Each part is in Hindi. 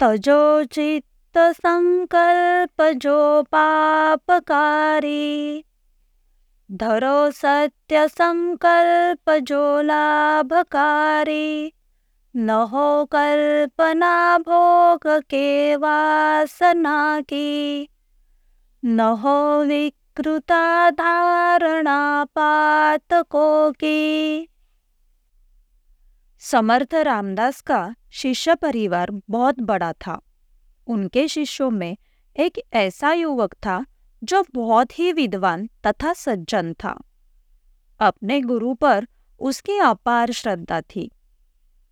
तजो चित्त संकल्प जो पापकारी धरो सत्य संकल्प जो लाभकारी न हो कल्पना भोग के वासना की न विकृता धारणा पातकों की समर्थ रामदास का शिष्य परिवार बहुत बड़ा था। उनके शिष्यों में एक ऐसा युवक था जो बहुत ही विद्वान तथा सज्जन था। अपने गुरु पर उसकी अपार श्रद्धा थी।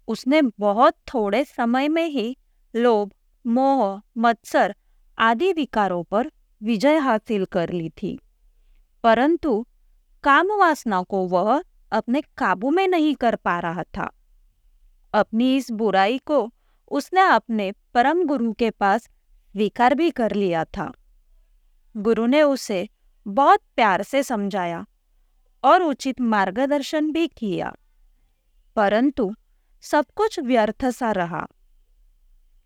उसने बहुत थोड़े समय में ही लोभ, मोह, मत्सर आदि विकारों पर विजय हासिल कर ली थी। परंतु काम वासना को वह अपने काबू में नहीं कर पा रहा था। अपनी इस बुराई को उसने अपने परम गुरु के पास स्वीकार भी कर लिया था। गुरु ने उसे बहुत प्यार से समझाया और उचित मार्गदर्शन भी किया, परंतु सब कुछ व्यर्थ सा रहा।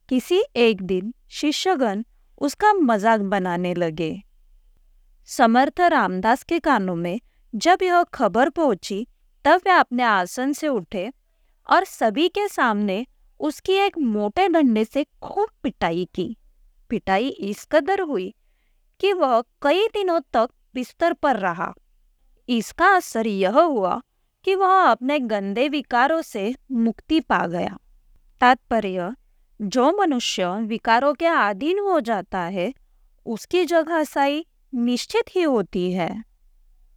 किसी एक दिन शिष्यगण उसका मज़ाक बनाने लगे। समर्थ रामदास के कानों में जब यह खबर पहुँची, तब वे अपने आसन से उठे और सभी के सामने उसकी एक मोटे डंडे से खूब पिटाई की। पिटाई इस कदर हुई कि वह कई दिनों तक बिस्तर पर रहा। इसका असर यह हुआ कि वह अपने गंदे विकारों से मुक्ति पा गया। तात्पर्य, जो मनुष्य विकारों के अधीन हो जाता है, उसकी जगह सही निश्चित ही होती है।